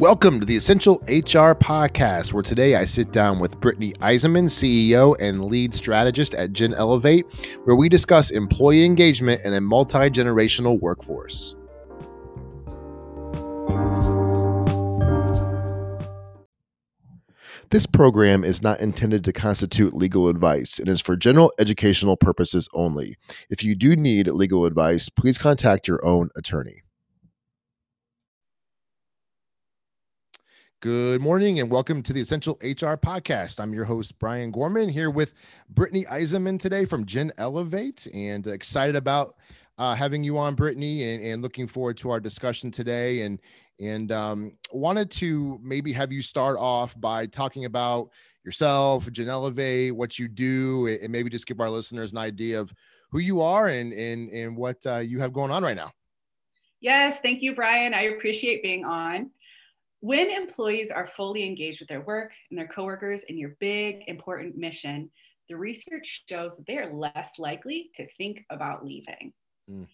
Welcome to the Essential HR Podcast, where today I sit down with Brittany Eisenman, CEO and lead strategist at Gen Elevate, where we discuss employee engagement in a multi generational workforce. This program is not intended to constitute legal advice and is for general educational purposes only. If you do need legal advice, please contact your own attorney. Good morning and welcome to the Essential HR Podcast. I'm your host, Brian Gorman, here with Brittany Eisenman today from Gen Elevate and excited about uh, having you on, Brittany, and, and, looking forward to our discussion today. And, and um, wanted to maybe have you start off by talking about yourself, Gen Elevate, what you do, and maybe just give our listeners an idea of who you are and, and, and what uh, you have going on right now. Yes, thank you, Brian. I appreciate being on. When employees are fully engaged with their work and their coworkers in your big, important mission, the research shows that they are less likely to think about leaving. Mm.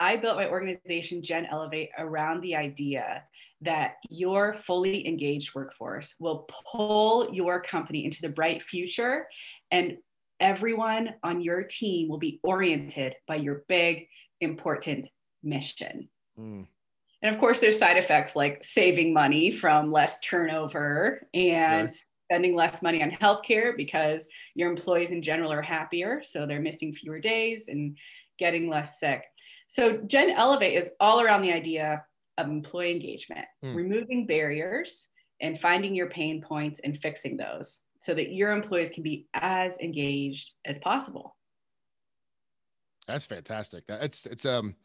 I built my organization, Gen Elevate, around the idea that your fully engaged workforce will pull your company into the bright future, and everyone on your team will be oriented by your big, important mission. Mm. And of course, there's side effects like saving money from less turnover and spending less money on healthcare because your employees in general are happier. So they're missing fewer days and getting less sick. So Gen Elevate is all around the idea of employee engagement, mm. removing barriers and finding your pain points and fixing those so that your employees can be as engaged as possible. That's fantastic. It's it's um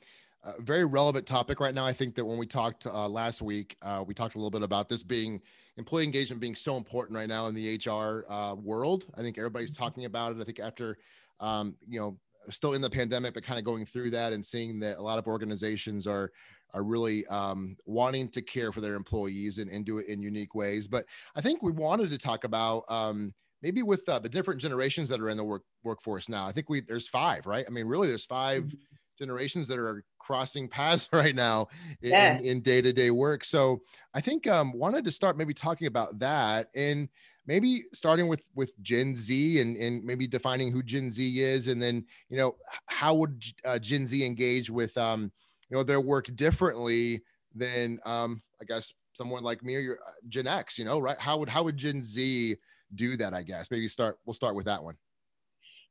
a very relevant topic right now. I think that when we talked uh, last week, uh, we talked a little bit about this being employee engagement being so important right now in the HR uh, world. I think everybody's mm-hmm. talking about it. I think after, um, you know, still in the pandemic, but kind of going through that and seeing that a lot of organizations are are really um, wanting to care for their employees and, and do it in unique ways. But I think we wanted to talk about um, maybe with uh, the different generations that are in the work workforce now. I think we there's five, right? I mean, really, there's 5 mm-hmm. generations that are crossing paths right now in, yes. in day-to-day work. So i think um wanted to start maybe talking about that and maybe starting with with gen z and and maybe defining who gen z is and then you know how would uh, gen z engage with um you know their work differently than um i guess someone like me or your uh, gen x you know right? How would how would gen z do that i guess? Maybe start we'll start with that one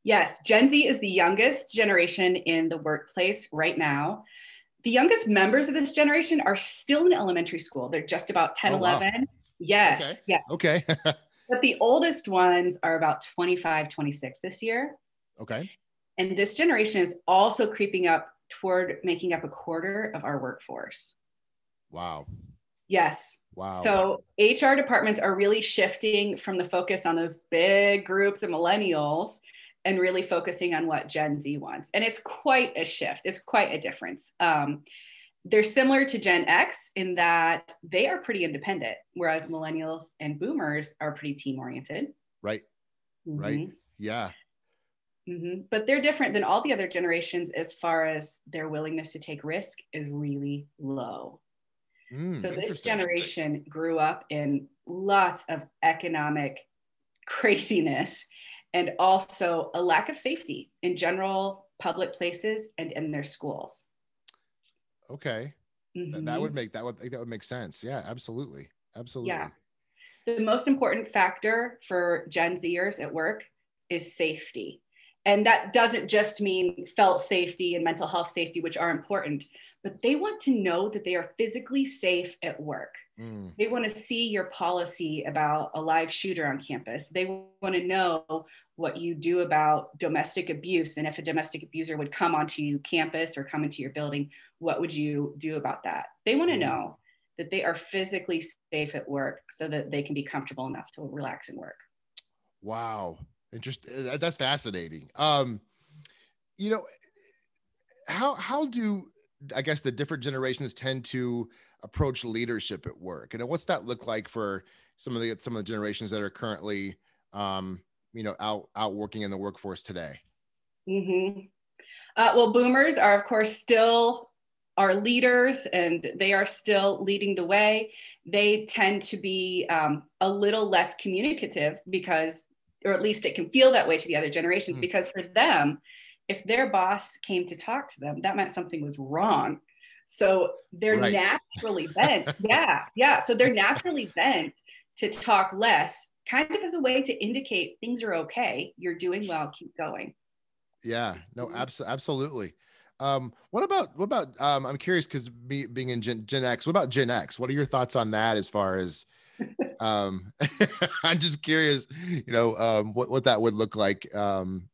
Yes, Gen Z is the youngest generation in the workplace right now. The youngest members of this generation are still in elementary school. They're just about 10, oh, 11. Wow. Yes. Okay. Yes. Okay. but the oldest ones are about 25, 26 this year. Okay. And this generation is also creeping up toward making up a quarter of our workforce. Wow. Yes. Wow. So HR departments are really shifting from the focus on those big groups of millennials and really focusing on what Gen Z wants. And it's quite a shift, it's quite a difference. Um, they're similar to Gen X in that they are pretty independent, whereas millennials and boomers are pretty team oriented. Right. Mm-hmm. Right. Yeah. Mm-hmm. But they're different than all the other generations as far as their willingness to take risk is really low. Mm, so this generation grew up in lots of economic craziness and also a lack of safety in general public places and in their schools. Okay. Mm-hmm. That would make that would that would make sense. Yeah, absolutely. Absolutely. Yeah. The most important factor for Gen Zers at work is safety. And that doesn't just mean felt safety and mental health safety, which are important, but they want to know that they are physically safe at work. Mm. They want to see your policy about a live shooter on campus. They want to know what you do about domestic abuse. And if a domestic abuser would come onto your campus or come into your building, what would you do about that? They want to mm. know that they are physically safe at work so that they can be comfortable enough to relax and work. Wow. Interesting. That's fascinating. Um, you know, how how do I guess the different generations tend to approach leadership at work? And what's that look like for some of the some of the generations that are currently um, you know out out working in the workforce today? Mm-hmm. Uh, well, boomers are of course still are leaders and they are still leading the way, they tend to be um, a little less communicative because, or at least it can feel that way to the other generations, mm. because for them, if their boss came to talk to them, that meant something was wrong. So they're right. naturally bent. yeah, yeah. So they're naturally bent to talk less, kind of as a way to indicate things are okay. You're doing well. Keep going. Yeah. No. Mm-hmm. Absolutely. Um, what about what about? Um, I'm curious because me being in Gen, Gen X. What about Gen X? What are your thoughts on that? As far as um, I'm just curious. You know, um, what what that would look like. Um,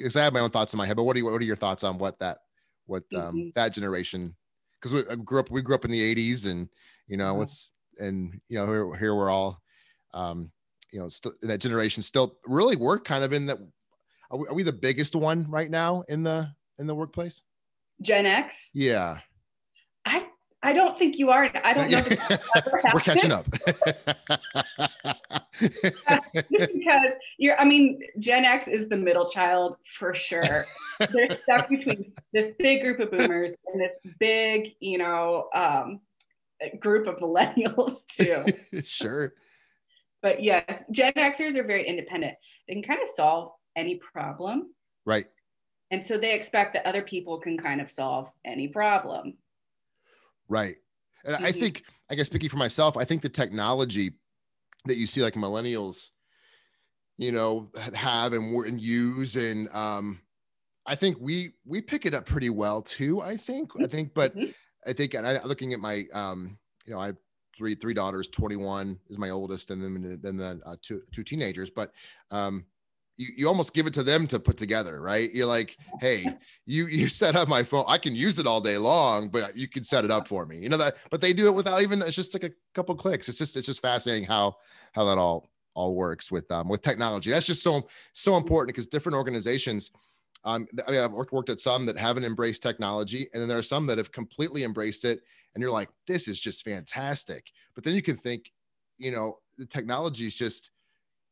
because I have my own thoughts in my head. But what are you, what are your thoughts on what that what um mm-hmm. that generation? Because we I grew up we grew up in the '80s, and you know what's and you know here, here we're all um you know still that generation still really work kind of in that are we, are we the biggest one right now in the in the workplace Gen X? Yeah. I don't think you are. I don't know. We're catching up. Just because you're, I mean, Gen X is the middle child for sure. They're stuck between this big group of boomers and this big, you know, um, group of millennials too. sure. But yes, Gen Xers are very independent. They can kind of solve any problem. Right. And so they expect that other people can kind of solve any problem. Right. And mm-hmm. I think, I guess, speaking for myself, I think the technology that you see like millennials, you know, have and, and use and, um, I think we we pick it up pretty well too. I think I think, but mm-hmm. I think and I, looking at my um, you know, I have three three daughters. Twenty one is my oldest, and then then the uh, two two teenagers. But um, you, you almost give it to them to put together, right? You're like, hey, you you set up my phone. I can use it all day long, but you can set it up for me. You know that, but they do it without even it's just like a couple clicks. It's just it's just fascinating how how that all all works with um with technology. That's just so so important because different organizations um, I mean, I've worked, worked at some that haven't embraced technology, and then there are some that have completely embraced it. And you're like, this is just fantastic. But then you can think, you know, the technology is just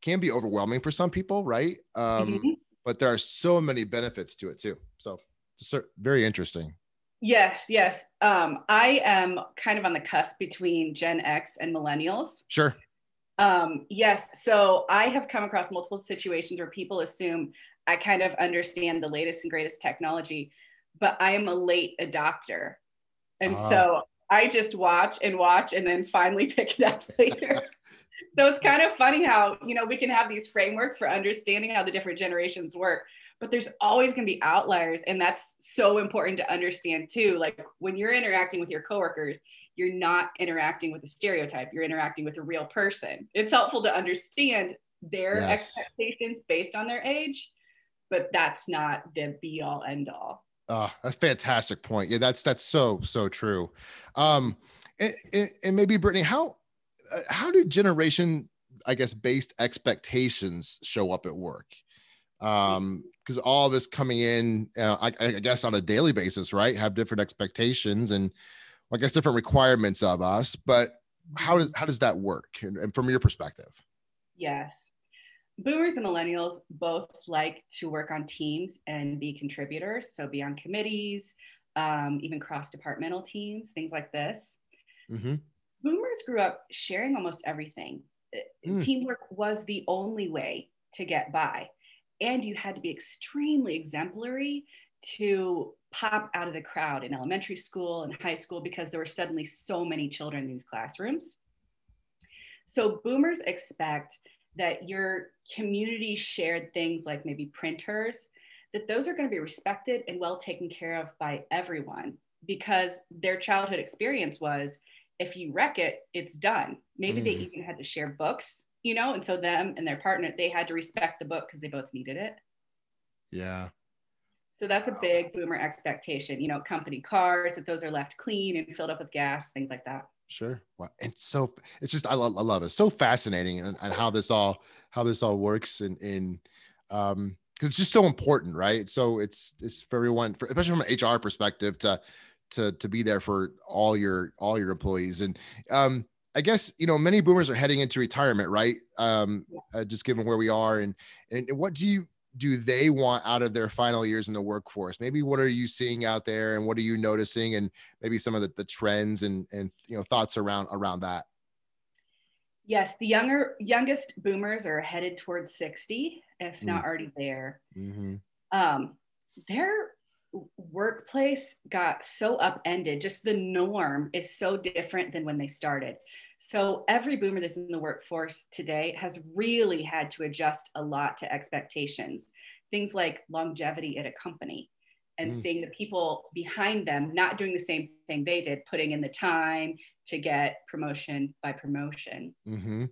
can be overwhelming for some people, right? Um, mm-hmm. But there are so many benefits to it too. So just very interesting. Yes, yes. Um, I am kind of on the cusp between Gen X and millennials. Sure. Um, yes. So I have come across multiple situations where people assume I kind of understand the latest and greatest technology, but I am a late adopter. And uh. so I just watch and watch and then finally pick it up later so it's kind of funny how you know we can have these frameworks for understanding how the different generations work but there's always going to be outliers and that's so important to understand too like when you're interacting with your coworkers you're not interacting with a stereotype you're interacting with a real person it's helpful to understand their yes. expectations based on their age but that's not the be all end all Oh, a fantastic point. Yeah, that's that's so so true. Um, and, and maybe Brittany, how uh, how do generation i guess based expectations show up at work? Um because all this coming in uh, I, I, guess on a daily basis right have different expectations and i guess different requirements of us but how does how does that work? And, and from your perspective. Yes. Boomers and millennials both like to work on teams and be contributors so be on committees um, even cross departmental teams things like this. Mm-hmm boomers grew up sharing almost everything. Mm. Teamwork was the only way to get by. And you had to be extremely exemplary to pop out of the crowd in elementary school and high school because there were suddenly so many children in these classrooms. So boomers expect that your community shared things like maybe printers, that those are going to be respected and well taken care of by everyone because their childhood experience was if you wreck it, it's done. Maybe mm. they even had to share books, you know, and so them and their partner, they had to respect the book because they both needed it. Yeah. So that's a big boomer expectation, you know, company cars, that those are left clean and filled up with gas, things like that. Sure. Well, and so it's just, I love, I love it. So fascinating and, and how this all, how this all works and in, um, cause it's just so important, right? So it's, it's for everyone, for, especially from an HR perspective to, to to be there for all your all your employees and um I guess you know many boomers are heading into retirement, right? Um, uh, just given where we are, and and what do you do they want out of their final years in the workforce? Maybe what are you seeing out there and what are you noticing and maybe some of the, the trends and, and, you know, thoughts around, around that? Yes, the younger youngest boomers are headed towards 60, if mm. not already there. Mm-hmm. Um, their workplace got so upended. Just the norm is so different than when they started. So every boomer that's in the workforce today has really had to adjust a lot to expectations. Things like longevity at a company, and mm. seeing the people behind them not doing the same thing they did, putting in the time to get promotion by promotion. Mm-hmm.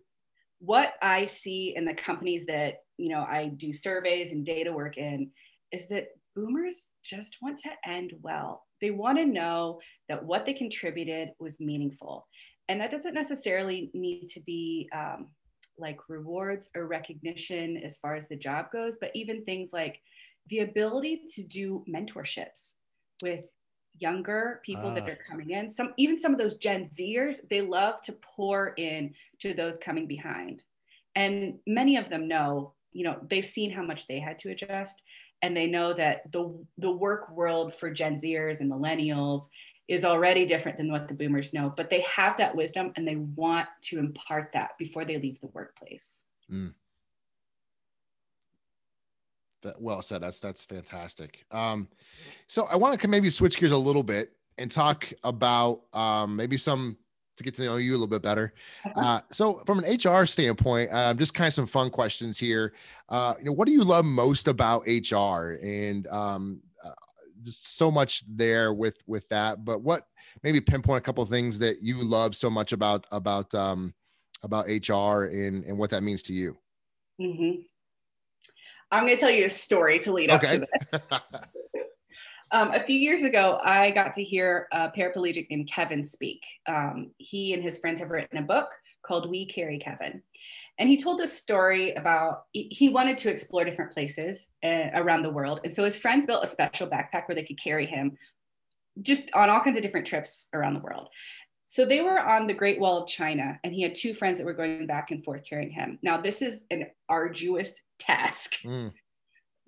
What I see in the companies that you know I do surveys and data work in is that boomers just want to end well. They want to know that what they contributed was meaningful. And that doesn't necessarily need to be um, like rewards or recognition as far as the job goes, but even things like the ability to do mentorships with younger people that ah. are coming in some even some of those gen zers they love to pour in to those coming behind and many of them know you know they've seen how much they had to adjust and they know that the the work world for gen zers and millennials is already different than what the boomers know but they have that wisdom and they want to impart that before they leave the workplace mm well said. That's that's fantastic. Um, so I want to maybe switch gears a little bit and talk about um, maybe some to get to know you a little bit better. Uh-huh. Uh, so from an HR standpoint, um, just kind of some fun questions here. Uh, you know, what do you love most about HR? And um, uh, just so much there with with that. But what maybe pinpoint a couple of things that you love so much about about um, about HR and and what that means to you. Mm-hmm. I'm going to tell you a story to lead okay. up to this. um, a few years ago, I got to hear a paraplegic named Kevan speak. Um, he and his friends have written a book called We Carry Kevan. And he told this story about he wanted to explore different places uh, around the world. And so his friends built a special backpack where they could carry him just on all kinds of different trips around the world. So they were on the Great Wall of China, and he had two friends that were going back and forth carrying him. Now, this is an arduous task. Mm.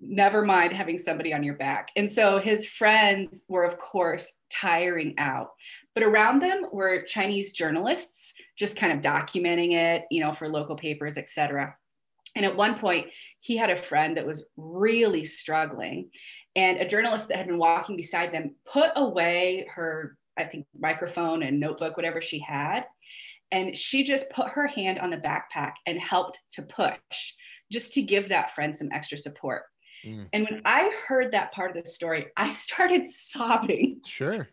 Never mind having somebody on your back. And so his friends were, of course, tiring out. But around them were Chinese journalists just kind of documenting it, you know, for local papers, etc. And at one point, he had a friend that was really struggling. And a journalist that had been walking beside them put away her I think, microphone and notebook, whatever she had. And she just put her hand on the backpack and helped to push just to give that friend some extra support. Mm. And when I heard that part of the story, I started sobbing. Sure.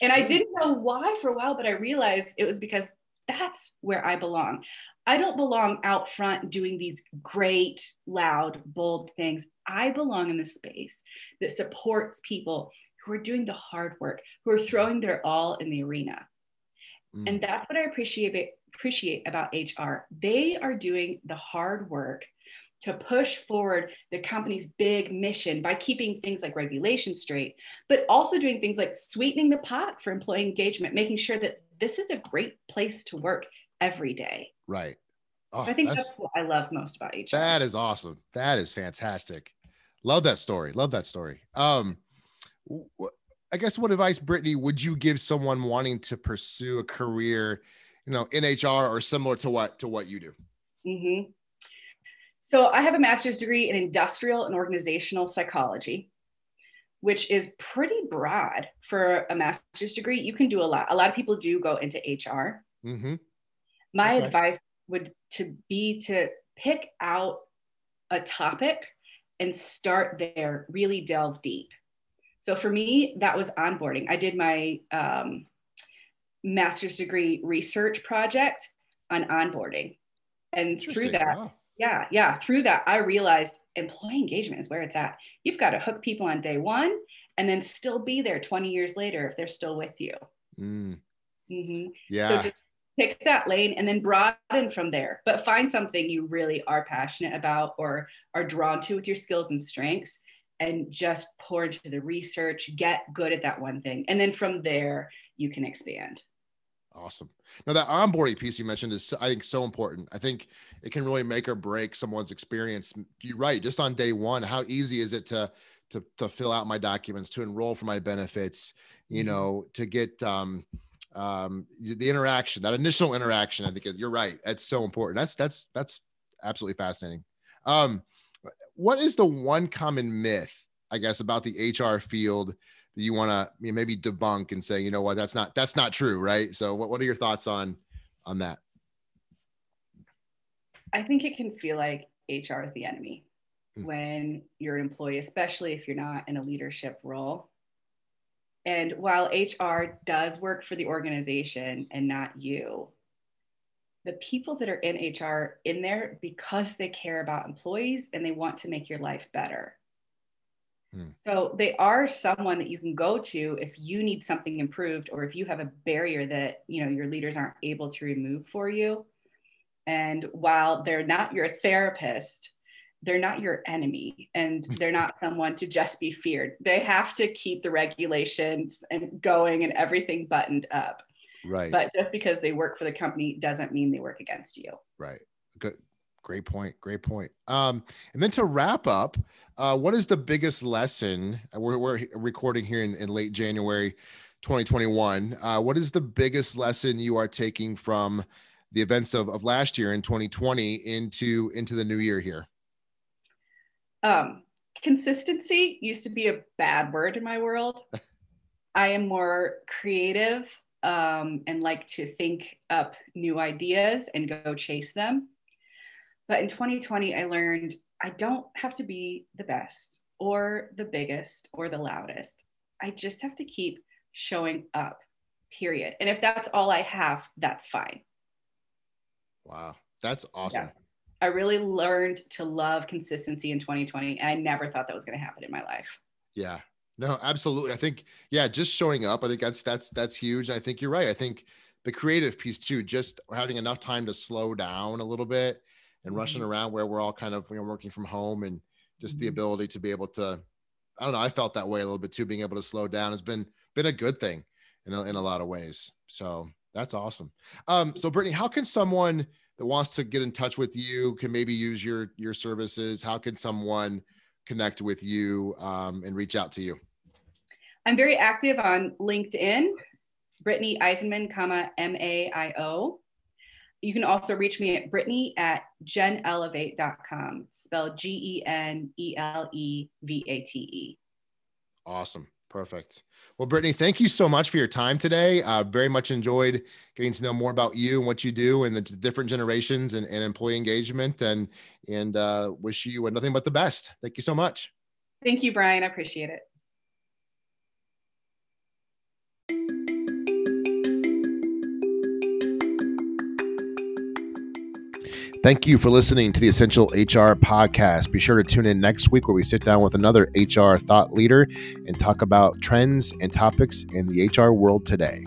And sure. I didn't know why for a while, but I realized it was because that's where I belong. I don't belong out front doing these great, loud, bold things. I belong in the space that supports people who are doing the hard work, who are throwing their all in the arena. Mm. And that's what I appreciate appreciate about HR. They are doing the hard work to push forward the company's big mission by keeping things like regulation straight, but also doing things like sweetening the pot for employee engagement, making sure that this is a great place to work every day. Right. Oh, I think that's, that's, what I love most about HR. That is awesome. That is fantastic. Love that story. Love that story. Um, I guess what advice, Brittany, would you give someone wanting to pursue a career, you know, in HR or similar to what to what you do? Mm-hmm. So I have a master's degree in industrial and organizational psychology, which is pretty broad for a master's degree. You can do a lot. A lot of people do go into HR. Mm-hmm. My okay. advice would to be to pick out a topic and start there. Really delve deep. So for me, that was onboarding. I did my um, master's degree research project on onboarding. And through that, wow. Yeah, yeah, through that, I realized employee engagement is where it's at. You've got to hook people on day one and then still be there 20 years later if they're still with you. Mm. Mm-hmm. Yeah. So just pick that lane and then broaden from there, but find something you really are passionate about or are drawn to with your skills and strengths and just pour into the research, get good at that one thing. And then from there, you can expand. Awesome. Now that onboarding piece you mentioned is, I think, so important. I think it can really make or break someone's experience. You're right. Just on day one, how easy is it to to to fill out my documents, to enroll for my benefits, you mm-hmm. know, to get um, um, the interaction, that initial interaction. I think you're right. That's so important. That's that's that's absolutely fascinating. Um, what is the one common myth, I guess, about the HR field that you want to you know, maybe debunk and say, you know what, that's not that's not true, right? So, what what are your thoughts on on that? I think it can feel like HR is the enemy mm. when you're an employee, especially if you're not in a leadership role. And while HR does work for the organization and not you, the people that are in HR in there because they care about employees and they want to make your life better. Hmm. So they are someone that you can go to if you need something improved or if you have a barrier that, you know, your leaders aren't able to remove for you. And while they're not your therapist, they're not your enemy and they're not someone to just be feared. They have to keep the regulations and going and everything buttoned up. Right. But just because they work for the company doesn't mean they work against you. Right. Good. Great point. Great point. Um, and then to wrap up, uh, what is the biggest lesson? We're, we're recording here in, in late January 2021. Uh, what is the biggest lesson you are taking from the events of, of last year in 2020 into into the new year here? Um, consistency used to be a bad word in my world. I am more creative um, and like to think up new ideas and go chase them. But in 2020, I learned I don't have to be the best or the biggest or the loudest. I just have to keep showing up, period. And if that's all I have, that's fine. Wow. That's awesome. Yeah. I really learned to love consistency in 2020. And I never thought that was going to happen in my life. Yeah. No, absolutely. I think, yeah, just showing up. I think that's that's that's huge. I think you're right. I think the creative piece too, just having enough time to slow down a little bit and mm-hmm. rushing around where we're all kind of you know working from home and just mm-hmm. the ability to be able to I don't know, I felt that way a little bit too, being able to slow down has been been a good thing in a, in a lot of ways. So that's awesome. Um, so Brittany, how can someone that wants to get in touch with you can maybe use your your services? How can someone connect with you um, and reach out to you? I'm very active on LinkedIn, Brittany Eisenman, comma M A I O. You can also reach me at Brittany at genelevate.com, spelled G E N E L E V A T E. Awesome. Perfect. Well, Brittany, thank you so much for your time today. Uh, very much enjoyed getting to know more about you and what you do and the different generations and, and employee engagement and, and uh, wish you nothing but the best. Thank you so much. Thank you, Brian. I appreciate it. Thank you for listening to the Essential HR podcast. Be sure to tune in next week where we sit down with another HR thought leader and talk about trends and topics in the HR world today.